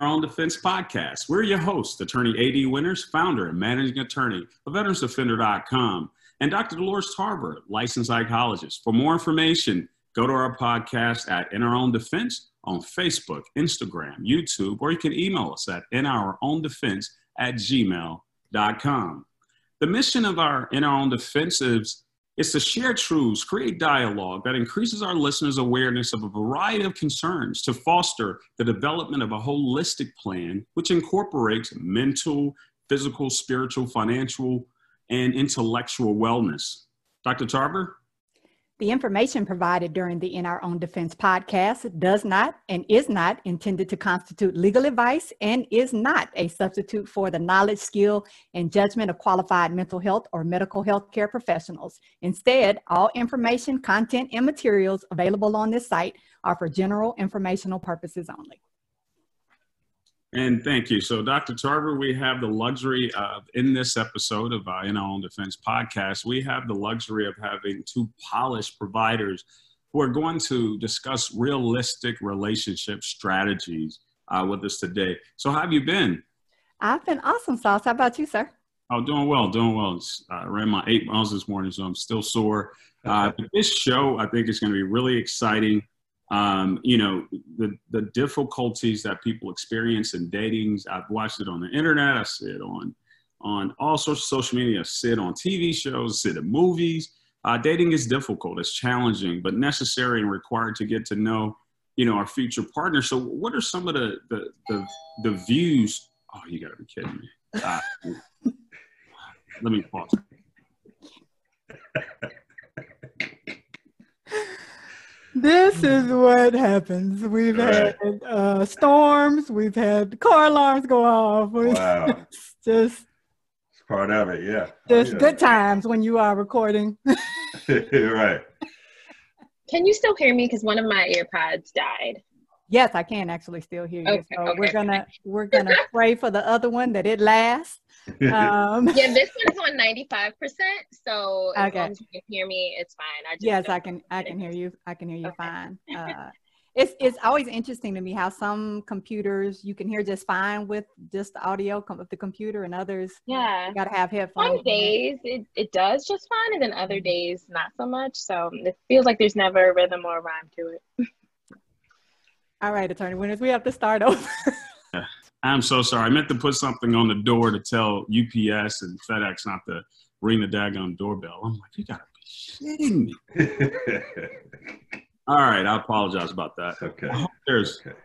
our own defense podcast. We're your hosts, attorney AD Winters, founder and managing attorney of veteransdefender.com, and Dr. Dolores Tarver, licensed psychologist. For more information, go to our podcast at In Our Own Defense on Facebook, Instagram, YouTube, or you can email us at In Our Own Defense at gmail.com. The mission of our In Our Own Defense is it's to share truths, create dialogue that increases our listeners' awareness of a variety of concerns to foster the development of a holistic plan which incorporates mental, physical, spiritual, financial, and intellectual wellness. Dr. Tarver? The information provided during the In Our Own Defense podcast does not and is not intended to constitute legal advice and is not a substitute for the knowledge, skill, and judgment of qualified mental health or medical health care professionals. Instead, all information, content, and materials available on this site are for general informational purposes only. And thank you. So, Dr. Tarver, we have the luxury of, in this episode of our In Our Own Defense podcast, we have the luxury of having two polished providers who are going to discuss realistic relationship strategies uh, with us today. So, how have you been? I've been awesome, Sauce. How about you, sir? Oh, doing well, doing well. I ran my eight miles this morning, so I'm still sore. Uh, this show, I think, is going to be really exciting um, you know, the, the difficulties that people experience in datings. I've watched it on the internet. I see it on, on all sorts of social media. I see it on TV shows, I see it in movies. Uh, dating is difficult. It's challenging, but necessary and required to get to know, you know, our future partner. So what are some of the, the, the, the views? Oh, you gotta be kidding me. Uh, let me pause. This is what happens. We've right. had uh, storms. We've had car alarms go off. Wow. just it's part of it. Yeah. Just yeah. good times when you are recording. right. Can you still hear me? Because one of my earpods died. Yes, I can actually still hear you. Okay, so okay. we're gonna we're gonna pray for the other one that it lasts. Um, yeah, this one's on ninety five percent. So as okay. long as you can hear me, it's fine. I yes, I can. I can hear you. I can hear you okay. fine. Uh, it's it's always interesting to me how some computers you can hear just fine with just the audio com- with the computer, and others yeah you gotta have headphones. Some days it, it does just fine, and then other days not so much. So it feels like there's never a rhythm or a rhyme to it. All right, Attorney Winters, we have to start over. I'm so sorry. I meant to put something on the door to tell UPS and FedEx not to ring the daggone doorbell. I'm like, you gotta be shitting me. All right, I apologize about that. Okay. there's okay.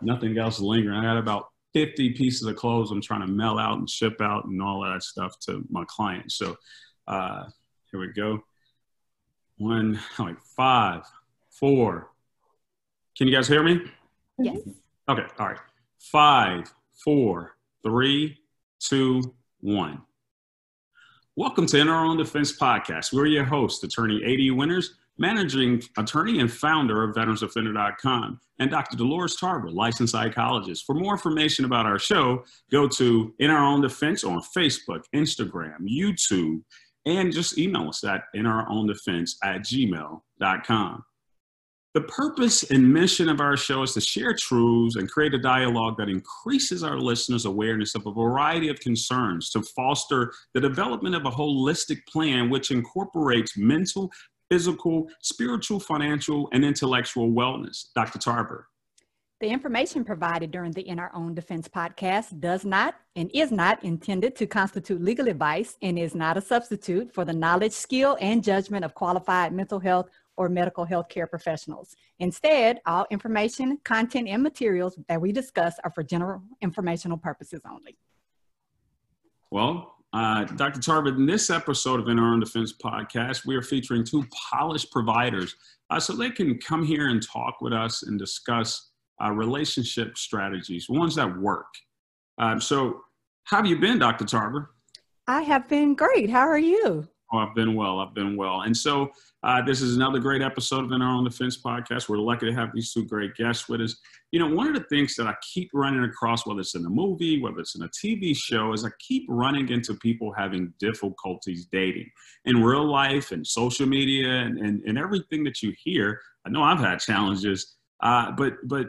nothing else lingering. I got about 50 pieces of clothes I'm trying to mail out and ship out and all that stuff to my clients. So uh, here we go. One, like five, four. Can you guys hear me? Yes. Okay. All right five, four, three, two, one. Welcome to In Our Own Defense Podcast. We're your host, attorney AD Winters, managing attorney and founder of veteransdefender.com, and Dr. Dolores Tarver, licensed psychologist. For more information about our show, go to In Our Own Defense on Facebook, Instagram, YouTube, and just email us at inourowndefense at gmail.com. The purpose and mission of our show is to share truths and create a dialogue that increases our listeners' awareness of a variety of concerns to foster the development of a holistic plan which incorporates mental, physical, spiritual, financial, and intellectual wellness. Dr. Tarver. The information provided during the In Our Own Defense podcast does not and is not intended to constitute legal advice and is not a substitute for the knowledge, skill, and judgment of qualified mental health or medical health care professionals. Instead, all information, content, and materials that we discuss are for general informational purposes only. Well, uh, Dr. Tarver, in this episode of In Our Own Defense podcast, we are featuring two polished providers uh, so they can come here and talk with us and discuss uh, relationship strategies, ones that work. Um, so, how have you been, Dr. Tarver? I have been great. How are you? Oh, I've been well. I've been well. And so uh, this is another great episode of In Our Own Defense podcast. We're lucky to have these two great guests with us. You know, one of the things that I keep running across, whether it's in a movie, whether it's in a TV show, is I keep running into people having difficulties dating in real life and social media and, and, and everything that you hear. I know I've had challenges, uh, but but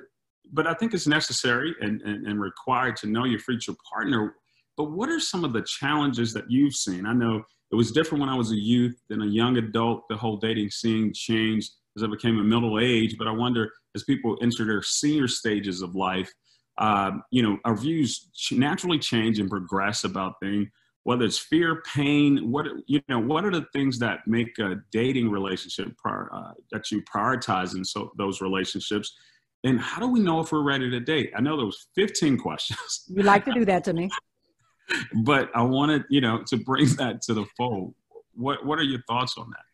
but I think it's necessary and, and, and required to know your future partner. But what are some of the challenges that you've seen? I know it was different when I was a youth than a young adult. The whole dating scene changed as I became a middle age. But I wonder, as people enter their senior stages of life, uh, you know, our views naturally change and progress about things. Whether it's fear, pain, what you know, what are the things that make a dating relationship prior, uh, that you prioritize in so those relationships? And how do we know if we're ready to date? I know there was 15 questions. You like to do that to me. But I wanted, you know, to bring that to the fold. What What are your thoughts on that?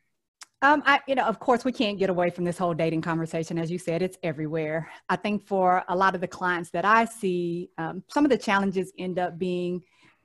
Um, I, you know, of course, we can't get away from this whole dating conversation. As you said, it's everywhere. I think for a lot of the clients that I see, um, some of the challenges end up being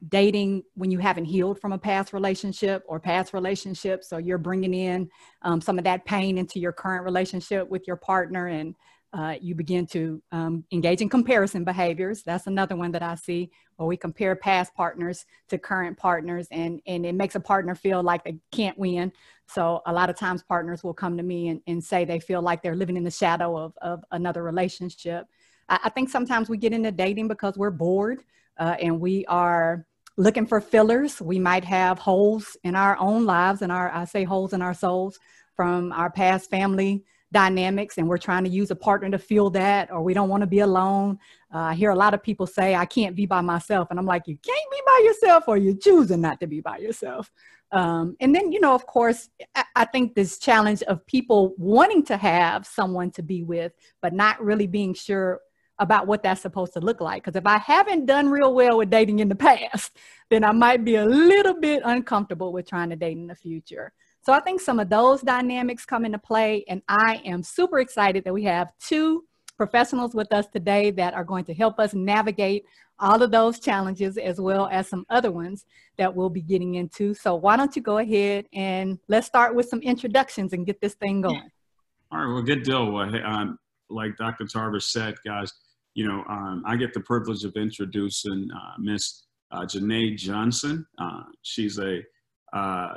dating when you haven't healed from a past relationship or past relationships. So you're bringing in um, some of that pain into your current relationship with your partner and uh, you begin to um, engage in comparison behaviors. That's another one that I see, where we compare past partners to current partners, and, and it makes a partner feel like they can't win. So, a lot of times, partners will come to me and, and say they feel like they're living in the shadow of, of another relationship. I, I think sometimes we get into dating because we're bored uh, and we are looking for fillers. We might have holes in our own lives, and our I say holes in our souls from our past family dynamics and we're trying to use a partner to fill that or we don't want to be alone uh, i hear a lot of people say i can't be by myself and i'm like you can't be by yourself or you're choosing not to be by yourself um, and then you know of course I, I think this challenge of people wanting to have someone to be with but not really being sure about what that's supposed to look like. Because if I haven't done real well with dating in the past, then I might be a little bit uncomfortable with trying to date in the future. So I think some of those dynamics come into play, and I am super excited that we have two professionals with us today that are going to help us navigate all of those challenges as well as some other ones that we'll be getting into. So why don't you go ahead and let's start with some introductions and get this thing going. All right, well, good deal. Well, um, like Dr. Tarver said, guys, you know, um, I get the privilege of introducing uh, Miss uh, Janae Johnson. Uh, she's a uh,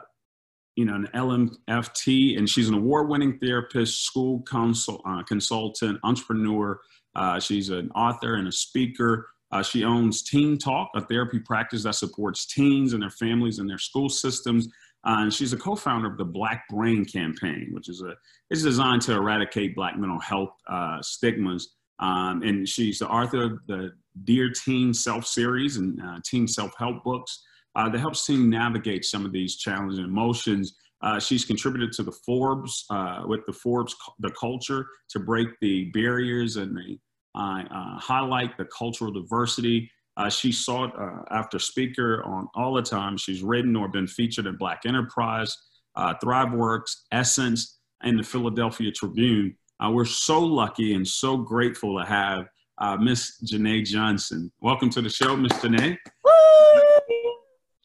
you know, an LMFT, and she's an award-winning therapist, school counsel, uh, consultant, entrepreneur. Uh, she's an author and a speaker. Uh, she owns Teen Talk, a therapy practice that supports teens and their families and their school systems. Uh, and she's a co-founder of the Black Brain Campaign, which is a is designed to eradicate Black mental health uh, stigmas. Um, and she's the author of the Dear Teen Self series and uh, teen self help books uh, that helps team navigate some of these challenging emotions. Uh, she's contributed to the Forbes uh, with the Forbes the culture to break the barriers and the uh, uh, highlight the cultural diversity. Uh, she sought after speaker on all the time. She's written or been featured in Black Enterprise, ThriveWorks, Essence, and the Philadelphia Tribune. we're so lucky and so grateful to have Miss Janae Johnson. Welcome to the show, Miss Janae.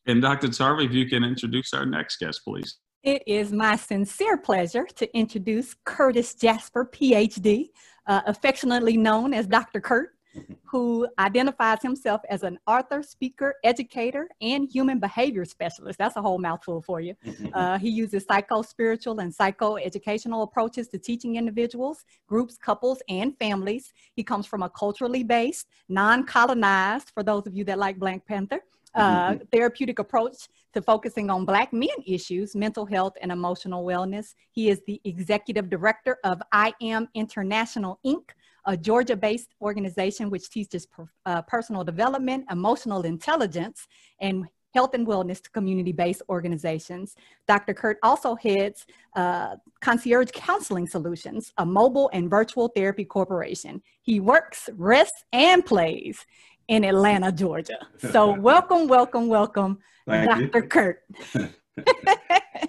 And Dr. Tarver, if you can introduce our next guest, please. It is my sincere pleasure to introduce Curtis Jasper, PhD, uh, affectionately known as Dr. Kurt, who identifies himself as an author, speaker, educator, and human behavior specialist. That's a whole mouthful for you. Uh, he uses psycho spiritual and psycho educational approaches to teaching individuals, groups, couples, and families. He comes from a culturally based, non colonized, for those of you that like Black Panther, uh, mm-hmm. therapeutic approach to focusing on Black men issues, mental health, and emotional wellness. He is the executive director of I Am International Inc., a Georgia based organization which teaches per, uh, personal development, emotional intelligence, and health and wellness to community based organizations. Dr. Kurt also heads uh, Concierge Counseling Solutions, a mobile and virtual therapy corporation. He works, rests, and plays in Atlanta, Georgia. So welcome, welcome, welcome, Thank Dr. You. Kurt.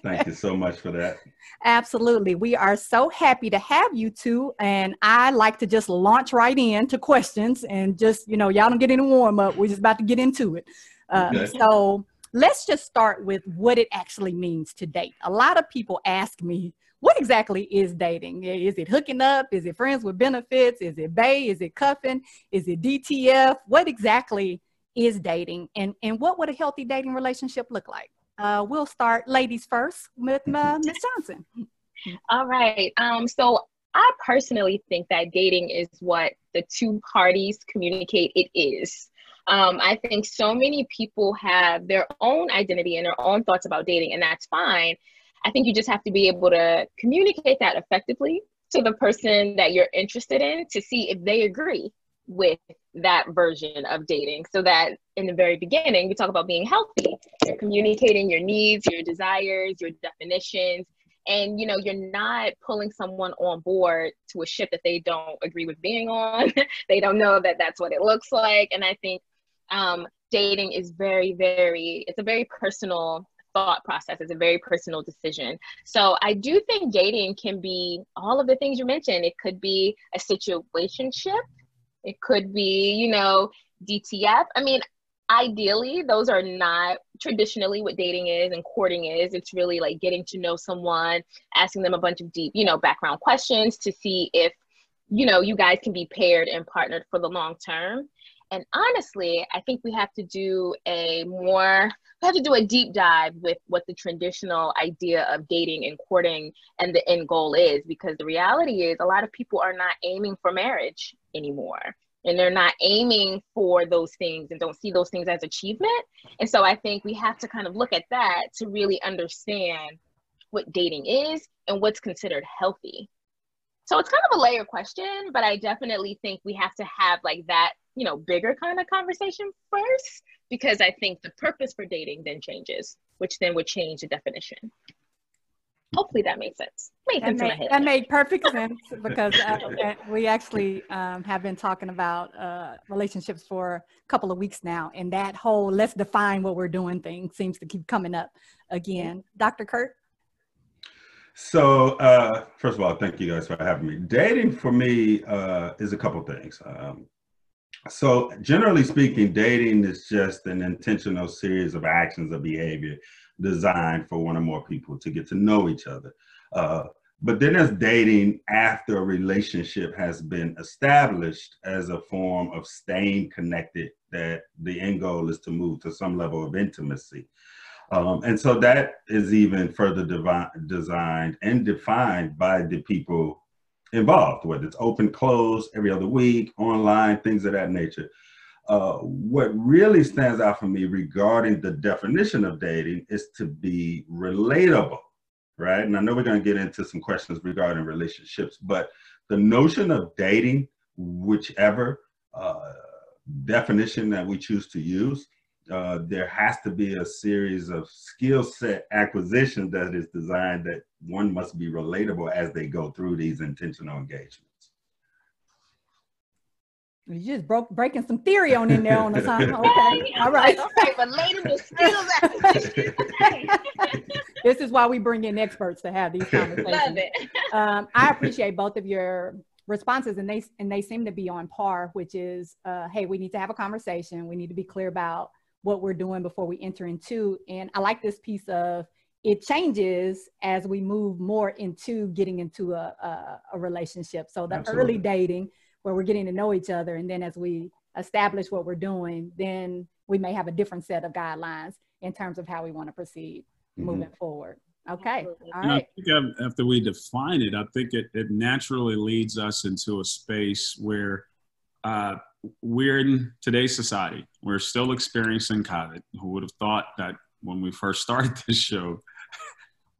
Thank you so much for that. Absolutely. We are so happy to have you two. And I like to just launch right into questions and just, you know, y'all don't get any warm up. We're just about to get into it. Uh, okay. So let's just start with what it actually means to date. A lot of people ask me, what exactly is dating? Is it hooking up? Is it friends with benefits? Is it bay? Is it cuffing? Is it DTF? What exactly is dating? And, and what would a healthy dating relationship look like? Uh, we'll start ladies first with uh, Ms. Johnson. All right. Um, so I personally think that dating is what the two parties communicate it is. Um, I think so many people have their own identity and their own thoughts about dating, and that's fine. I think you just have to be able to communicate that effectively to the person that you're interested in to see if they agree with that version of dating. So that in the very beginning we talk about being healthy. You're communicating your needs your desires your definitions and you know you're not pulling someone on board to a ship that they don't agree with being on. They don't know that that's what it looks like. And i think um, dating is very very it's a very personal thought process it's a very personal decision. So i do think dating can be all of the things you mentioned. It could be a situationship. It could be you know dtf i mean ideally those are not traditionally what dating is and courting is. It's really like getting to know someone asking them a bunch of deep you know background questions to see if you know you guys can be paired and partnered for the long term. And honestly i think we have to do a more have to do a deep dive with what the traditional idea of dating and courting and the end goal is because the reality is a lot of people are not aiming for marriage anymore and they're not aiming for those things and don't see those things as achievement. And so I think we have to kind of look at that to really understand what dating is and what's considered healthy. So it's kind of a layer question, but I definitely think we have to have like that, you know, bigger kind of conversation first because I think the purpose for dating then changes, which then would change the definition hopefully that made sense. Made that, made, that made, perfect sense because uh, we actually um, have been talking about uh, relationships for a couple of weeks now, and that whole "let's define what we're doing" thing seems to keep coming up again. Dr. Kurt. So, uh, first of all, thank you guys for having me. Dating for me uh, is a couple things. Um, so, generally speaking, dating is just an intentional series of actions or behavior designed for one or more people to get to know each other. Uh, but then there's dating after a relationship has been established as a form of staying connected, that the end goal is to move to some level of intimacy. Um, and so that is even further designed and defined by the people involved, whether it's open, closed, every other week, online, things of that nature. Uh, what really stands out for me regarding the definition of dating is to be relatable, right? And I know we're going to get into some questions regarding relationships, but the notion of dating, whichever uh, definition that we choose to use, uh, there has to be a series of skill set acquisition that is designed that one must be relatable as they go through these intentional engagements. You just broke breaking some theory on in there on us, huh? Okay, all right. okay, but later skills this is why we bring in experts to have these conversations. Love it. Um, I appreciate both of your responses, and they and they seem to be on par, which is, uh, hey, we need to have a conversation. We need to be clear about what we're doing before we enter into. And I like this piece of it changes as we move more into getting into a, a, a relationship. So the Absolutely. early dating where we're getting to know each other. And then as we establish what we're doing, then we may have a different set of guidelines in terms of how we want to proceed mm-hmm. moving forward. Okay. All right. I think after we define it, I think it, it naturally leads us into a space where uh, we're in today's society. We're still experiencing COVID. Who would have thought that when we first started this show,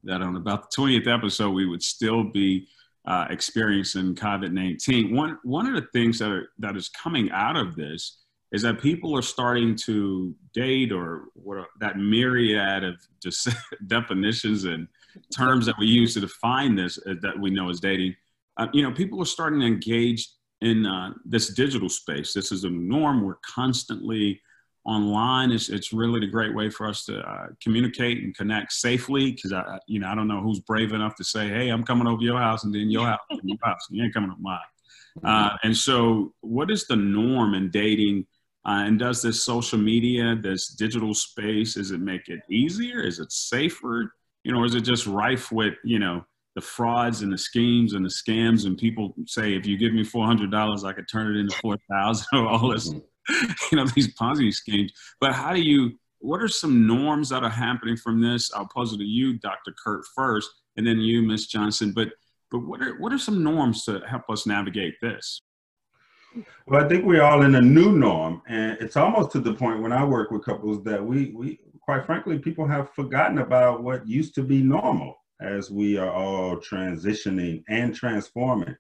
that on about the 20th episode, we would still be uh, experiencing COVID-19. One, one of the things that, are, that is coming out of this is that people are starting to date or what that myriad of just definitions and terms that we use to define this uh, that we know as dating. Uh, you know, people are starting to engage in uh, this digital space. This is a norm. We're constantly online. Is it's really a great way for us to uh, communicate and connect safely because I you know I don't know who's brave enough to say hey I'm coming over your house and then your house your house you ain't coming to mine. Uh, and so what is the norm in dating? Uh, and does this social media this digital space is it make it easier? Is it safer? You know is it just rife with you know the frauds and the schemes and the scams and people say if you give me $400 I could turn it into 4000 or all this mm-hmm. you know, these Ponzi schemes. But how do you, what are some norms that are happening from this? I'll pose it to you, Dr. Kurt, first, and then you, Ms. Johnson. But but what are what are some norms to help us navigate this? Well, I think we're all in a new norm, and it's almost to the point when I work with couples that we we quite frankly people have forgotten about what used to be normal as we are all transitioning and transforming.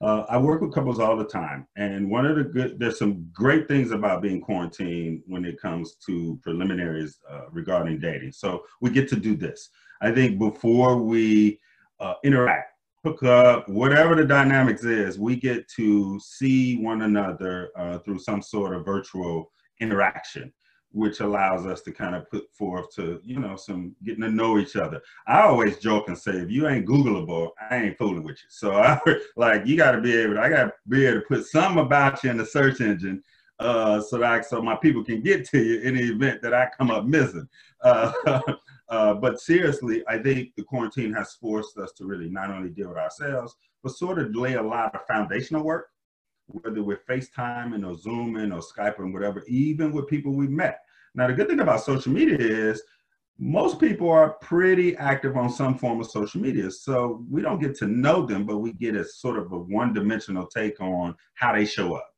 Uh, I work with couples all the time, and one of the good there's some great things about being quarantined when it comes to preliminaries uh, regarding dating. So we get to do this. I think before we uh, interact, hook up, whatever the dynamics is, we get to see one another uh, through some sort of virtual interaction which allows us to kind of put forth to, you know, some getting to know each other. I always joke and say, if you ain't Googleable, I ain't fooling with you. So I like you got to be able, to, I got to be able to put something about you in the search engine, uh, so that so my people can get to you in the event that I come up missing. Uh, uh, but seriously, I think the quarantine has forced us to really not only deal with ourselves, but sort of lay a lot of foundational work whether we're FaceTiming or Zooming or Skyping, whatever, even with people we met. Now, the good thing about social media is most people are pretty active on some form of social media. So we don't get to know them, but we get a sort of a one dimensional take on how they show up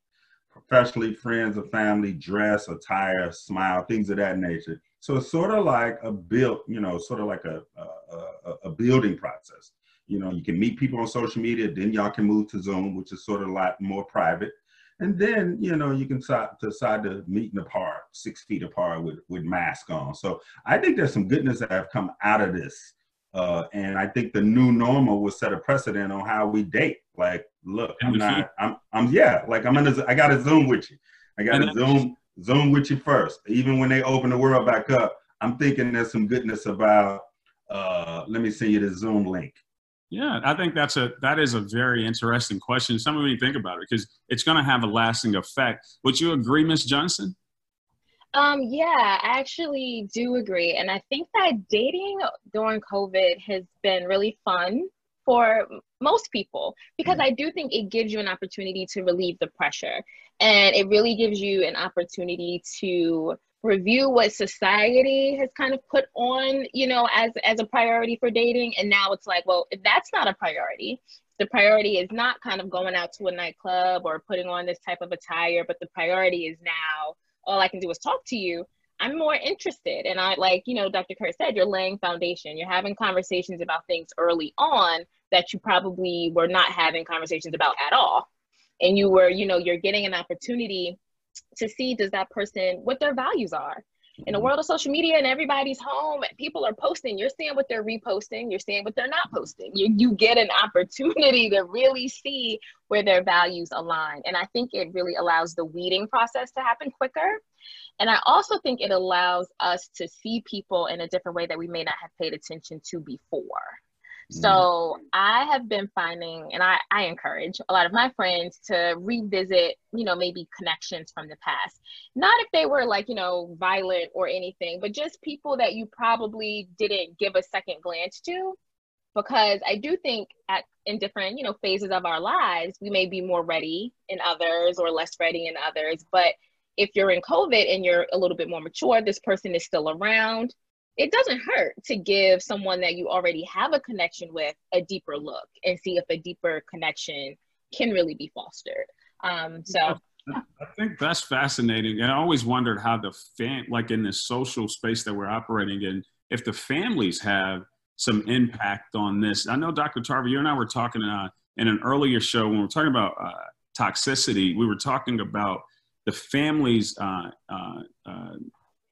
professionally, friends or family, dress, attire, smile, things of that nature. So it's sort of like a build, you know, sort of like a, a, a, building process. You know, you can meet people on social media, then y'all can move to Zoom, which is sort of a lot more private. And then, you know, you can decide to meet in the park, six feet apart with, with mask on. So I think there's some goodness that have come out of this. Uh, and I think the new normal will set a precedent on how we date. Like, look, I'm not, I'm, I'm, yeah, like I'm in a, I got to Zoom with you. I got to Zoom, Zoom with you first. Even when they open the world back up, I'm thinking there's some goodness about, uh, let me send you the Zoom link. Yeah, I think that's a that is a very interesting question. Some of you think about it because it's going to have a lasting effect. Would you agree, Miss Johnson? Um, yeah, I actually do agree, and I think that dating during COVID has been really fun for most people because mm-hmm. I do think it gives you an opportunity to relieve the pressure, and it really gives you an opportunity to review what society has kind of put on you know as as a priority for dating. And now it's like well if that's not a priority. The priority is not kind of going out to a nightclub or putting on this type of attire but the priority is now all i can do is talk to you. I'm more interested. And i like you know dr kurt said you're laying foundation. You're having conversations about things early on that you probably were not having conversations about at all. And you were you know you're getting an opportunity to see does that person what their values are. In a mm-hmm. world of social media and everybody's home people are posting. You're seeing what they're reposting. You're seeing what they're not posting. You, you get an opportunity to really see where their values align. And i think it really allows the weeding process to happen quicker. And i also think it allows us to see people in a different way that we may not have paid attention to before. Mm-hmm. So I have been finding, and I, I encourage a lot of my friends to revisit, you know, maybe connections from the past. Not if they were like, you know, violent or anything, but just people that you probably didn't give a second glance to. Because I do think at in different, you know, phases of our lives, we may be more ready in others or less ready in others. But if you're in COVID and you're a little bit more mature, this person is still around it doesn't hurt to give someone that you already have a connection with a deeper look and see if a deeper connection can really be fostered. Um, so I think that's fascinating. And I always wondered how the fan, like in this social space that we're operating in, if the families have some impact on this. I know, Dr. Tarver, you and I were talking uh, in an earlier show when we were talking about uh, toxicity. We were talking about the families' uh, uh, uh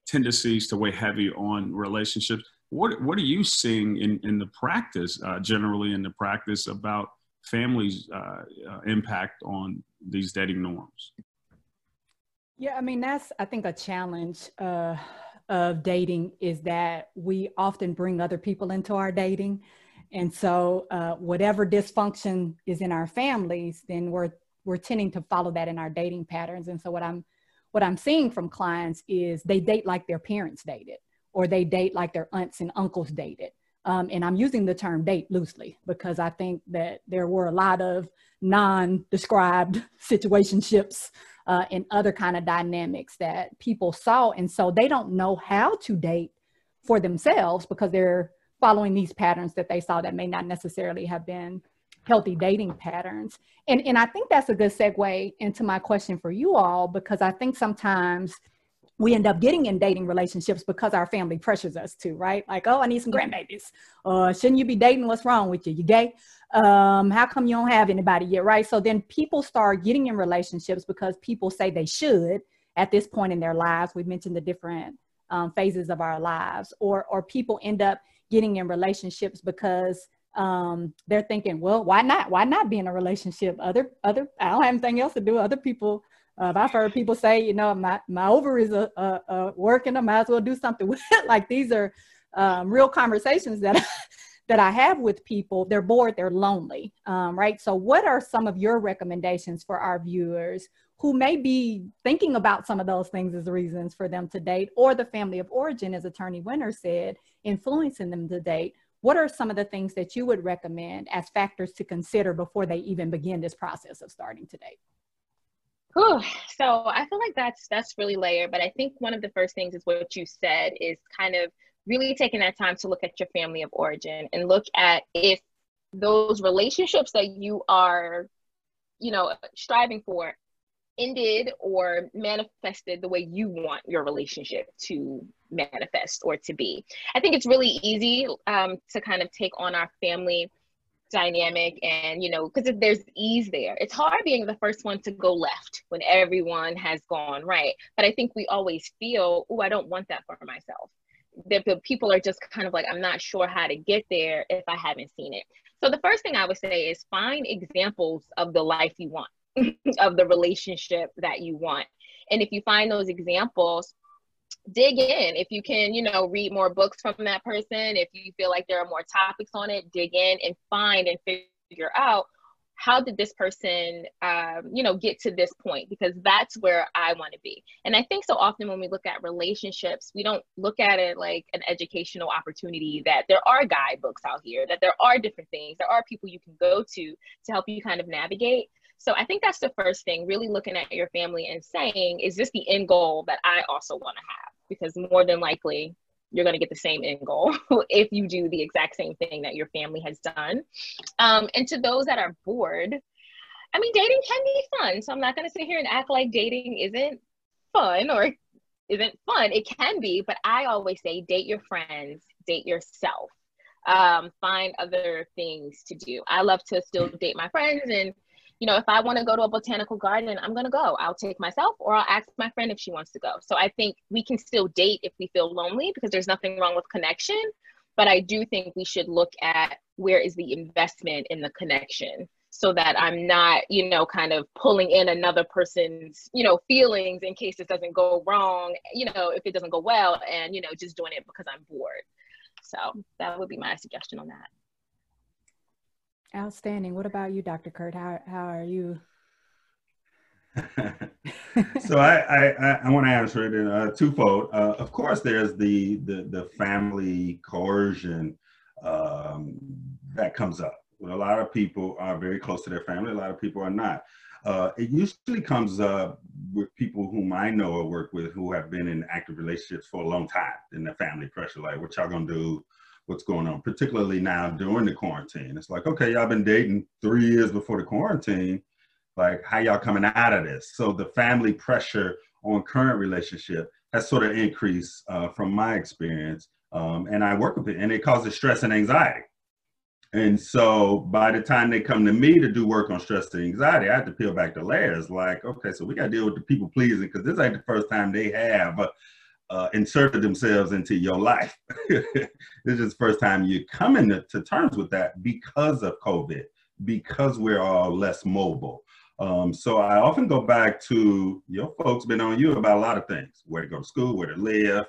tendencies to weigh heavy on relationships. What what are you seeing in in the practice, uh, generally in the practice about families' uh, uh, impact on these dating norms? Yeah, I mean that's I think a challenge uh, of dating is that we often bring other people into our dating, and so uh, whatever dysfunction is in our families, then we're we're tending to follow that in our dating patterns. And so what I'm what I'm seeing from clients is they date like their parents dated, or they date like their aunts and uncles dated. Um, and I'm using the term date loosely because I think that there were a lot of non-described situationships uh, and other kind of dynamics that people saw, and so they don't know how to date for themselves because they're following these patterns that they saw that may not necessarily have been healthy dating patterns. And, and I think that's a good segue into my question for you all, because I think sometimes we end up getting in dating relationships because our family pressures us to, right? Like, oh, I need some grandbabies. Uh, shouldn't you be dating? What's wrong with you? You gay? Um, how come you don't have anybody yet, right? So then people start getting in relationships because people say they should at this point in their lives. We've mentioned the different um, phases of our lives, or or people end up getting in relationships because um, they're thinking, well, why not? Why not be in a relationship? Other other I don't have anything else to do. Other people uh, I've heard people say, you know, my, my ovaries are, working, I might as well do something with it. like these are um, real conversations that, that I have with people. They're bored, they're lonely, um, right? So what are some of your recommendations for our viewers who may be thinking about some of those things as reasons for them to date or the family of origin, as Attorney Winter said, influencing them to date? What are some of the things that you would recommend as factors to consider before they even begin this process of starting to date? Whew. So I feel like that's that's really layered, but I think one of the first things is what you said is kind of really taking that time to look at your family of origin and look at if those relationships that you are, you know, striving for ended or manifested the way you want your relationship to manifest or to be. I think it's really easy um, to kind of take on our family dynamic and you know because there's ease there. It's hard being the first one to go left when everyone has gone right but i think we always feel oh i don't want that for myself. That the people are just kind of like i'm not sure how to get there if i haven't seen it. So the first thing i would say is find examples of the life you want of the relationship that you want. And if you find those examples dig in. If you can you know read more books from that person if you feel like there are more topics on it dig in and find and figure out how did this person um, you know get to this point? Because that's where i want to be. And i think so often when we look at relationships we don't look at it like an educational opportunity that there are guidebooks out here that there are different things there are people you can go to to help you kind of navigate so I think that's the first thing, really looking at your family and saying, is this the end goal that I also want to have? Because more than likely, you're going to get the same end goal if you do the exact same thing that your family has done. Um, and to those that are bored, I mean, dating can be fun. So I'm not going to sit here and act like dating isn't fun or isn't fun. It can be, but I always say date your friends, date yourself. Um, find other things to do. I love to still date my friends and you know, if I want to go to a botanical garden, I'm going to go. I'll take myself or I'll ask my friend if she wants to go. So I think we can still date if we feel lonely because there's nothing wrong with connection. But I do think we should look at where is the investment in the connection so that I'm not, you know, kind of pulling in another person's, you know, feelings in case it doesn't go wrong, you know, if it doesn't go well and, you know, just doing it because I'm bored. So that would be my suggestion on that. Outstanding. What about you, Dr. Kurt? How, how are you? so I, I, I want to answer it in uh, twofold. Uh, of course, there's the, the, the family coercion um, that comes up. a lot of people are very close to their family. A lot of people are not. Uh, it usually comes up with people whom I know or work with who have been in active relationships for a long time. And the family pressure, like, what y'all gonna do? What's going on, particularly now during the quarantine. It's like, okay, y'all been dating three years before the quarantine. Like, how y'all coming out of this? So the family pressure on current relationship has sort of increased uh, from my experience. Um, and I work with it, and it causes stress and anxiety. And so by the time they come to me to do work on stress and anxiety, I have to peel back the layers. Like, okay, so we got to deal with the people pleasing because this ain't the first time they have uh, inserted themselves into your life. this is the first time you're coming to, to, terms with that because of COVID, because we're all less mobile. Um, so I often go back to your folks been on you about a lot of things, where to go to school, where to live,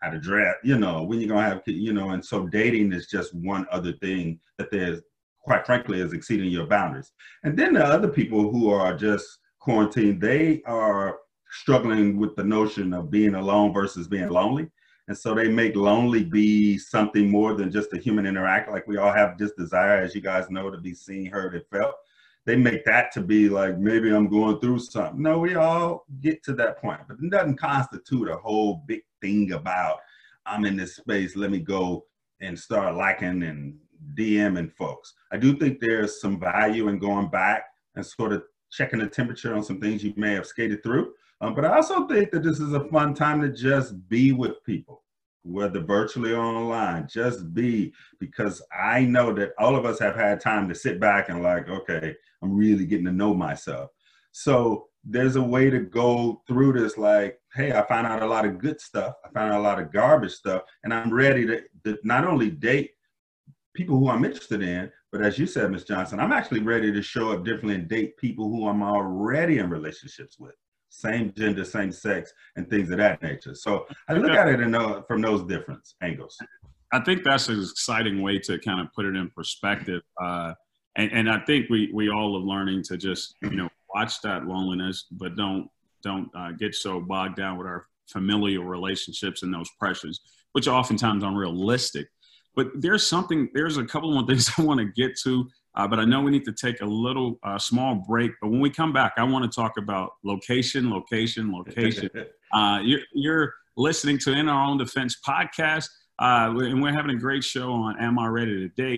how to dress, you know, when you're gonna have, you know, and so dating is just one other thing that there's, quite frankly, is exceeding your boundaries. And then the other people who are just quarantined, they are struggling with the notion of being alone versus being lonely. And so they make lonely be something more than just a human interact. Like we all have this desire, as you guys know, to be seen, heard, and felt. They make that to be like maybe I'm going through something. No, we all get to that point, but it doesn't constitute a whole big thing about I'm in this space. Let me go and start liking and DMing folks. I do think there's some value in going back and sort of checking the temperature on some things you may have skated through. Um, but I also think that this is a fun time to just be with people, whether virtually or online, just be, because I know that all of us have had time to sit back and like, okay, I'm really getting to know myself. So there's a way to go through this like, hey, I found out a lot of good stuff. I found out a lot of garbage stuff, and I'm ready to, to not only date people who I'm interested in, but as you said, Ms. Johnson, I'm actually ready to show up differently and date people who I'm already in relationships with, same gender, same sex, and things of that nature. So I look at it in, uh, from those different angles. I think that's an exciting way to kind of put it in perspective. Uh, and, and I think we, we all are learning to just, you know, watch that loneliness, but don't, don't uh, get so bogged down with our familial relationships and those pressures, which oftentimes are oftentimes unrealistic. But there's something, there's a couple more things I want to get to, uh, but I know we need to take a little uh, small break. But when we come back, I want to talk about location, location, location. uh, you're, you're, listening to In Our Own Defense podcast, uh, and we're having a great show on Am I Ready to Date?